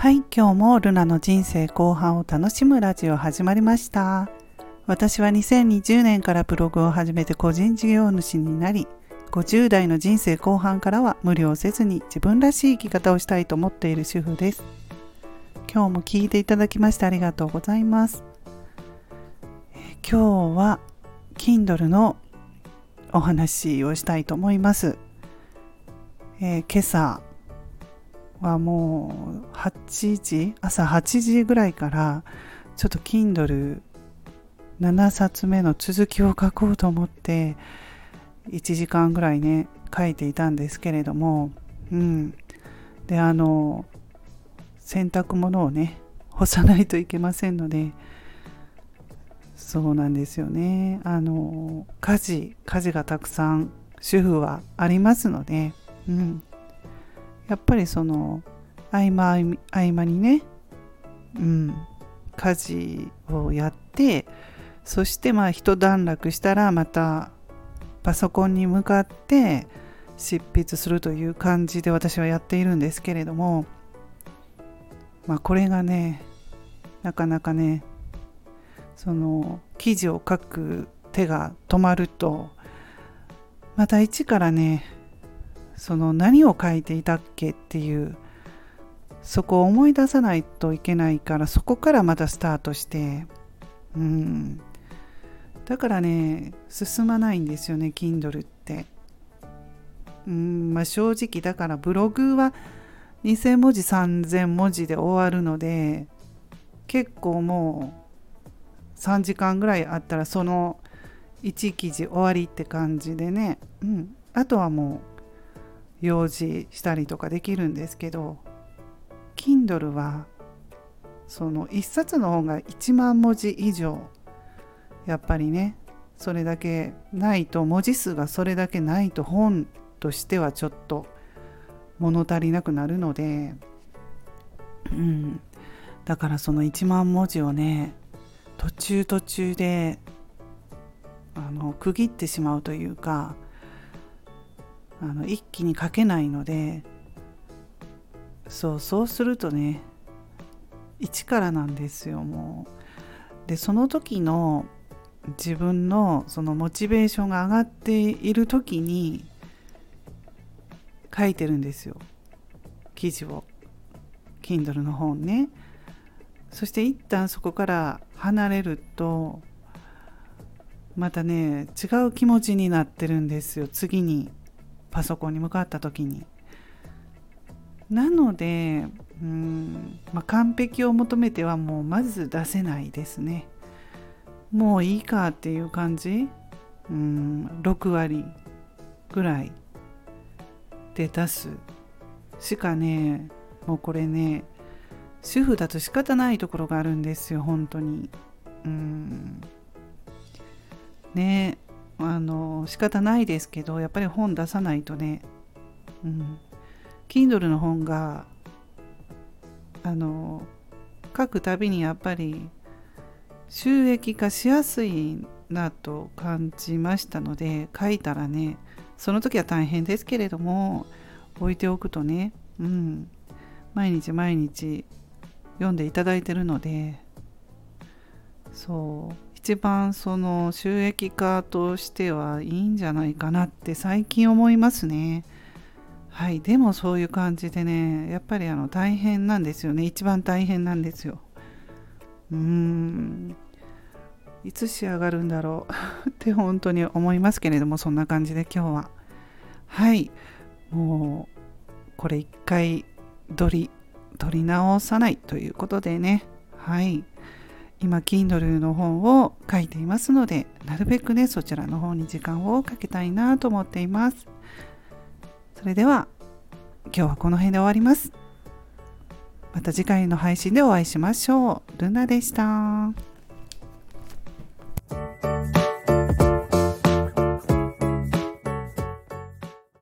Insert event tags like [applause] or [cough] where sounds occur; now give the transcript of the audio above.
はい、今日もルナの人生後半を楽しむラジオ始まりました。私は2020年からブログを始めて個人事業主になり、50代の人生後半からは無理をせずに自分らしい生き方をしたいと思っている主婦です。今日も聞いていただきましてありがとうございます。今日は Kindle のお話をしたいと思います。えー、今朝はもう8時朝8時ぐらいからちょっと Kindle7 冊目の続きを書こうと思って1時間ぐらいね書いていたんですけれどもうん。であの洗濯物をね干さないといけませんのでそうなんですよね。あの家事家事がたくさん主婦はありますので、うん、やっぱりその合間合間にね、うん、家事をやってそしてまあ一段落したらまたパソコンに向かって執筆するという感じで私はやっているんですけれどもまあこれがねなかなかねその記事を書く手が止まるとまた一からねその何を書いていたっけっていうそこを思い出さないといけないからそこからまたスタートしてうん。だからね進まないんですよね Kindle って。うんまあ正直だからブログは2000文字3000文字で終わるので結構もう3時間ぐらいあったらその1記事終わりって感じでね、うん、あとはもう用事したりとかできるんですけど Kindle はその1冊の本が1万文字以上やっぱりねそれだけないと文字数がそれだけないと本としてはちょっと物足りなくなるのでうん。だからその1万文字をね途中途中であの区切ってしまうというかあの一気に書けないのでそうそうするとね一からなんですよもう。でその時の自分のそのモチベーションが上がっている時に書いてるんですよ。記事を。Kindle の本ね。そして一旦そこから離れるとまたね違う気持ちになってるんですよ。次に。パソコンに向かった時に。なのでうん、まあ、完璧を求めてはもうまず出せないですね。もういいかっていう感じうん6割ぐらいで出すしかねもうこれね主婦だと仕方ないところがあるんですよ本当にうんねあの仕方ないですけどやっぱり本出さないとね、うん、Kindle の本があの書くたびにやっぱり収益化しやすいなと感じましたので書いたらねその時は大変ですけれども置いておくとね、うん、毎日毎日読んでいただいてるので。そう。一番その収益化としてはいいんじゃないかなって最近思いますね。はい、でもそういう感じでね、やっぱりあの大変なんですよね。一番大変なんですよ。うーん。いつ仕上がるんだろう [laughs] って本当に思いますけれども、そんな感じで今日は。はい。もう、これ一回撮り、撮り直さないということでね。はい。今 Kindle の本を書いていますのでなるべくねそちらの方に時間をかけたいなと思っています。それでは今日はこの辺で終わります。また次回の配信でお会いしましょう。ルナでした。